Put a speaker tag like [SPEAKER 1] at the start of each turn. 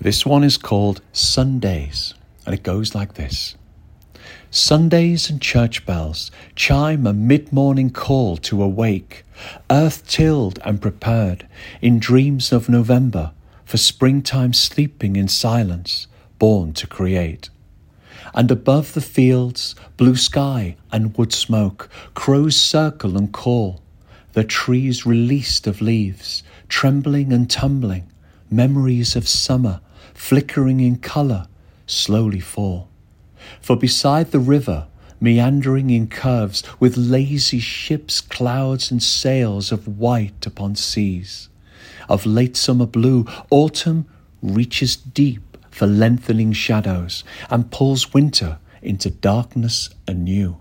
[SPEAKER 1] This one is called Sundays, and it goes like this. Sundays and church bells chime a mid morning call to awake, earth tilled and prepared in dreams of November for springtime sleeping in silence, born to create. And above the fields, blue sky and wood smoke, crows circle and call, the trees released of leaves, trembling and tumbling, memories of summer, flickering in colour, slowly fall. For beside the river, meandering in curves, with lazy ships, clouds, and sails of white upon seas, of late summer blue, autumn reaches deep for lengthening shadows and pulls winter into darkness anew.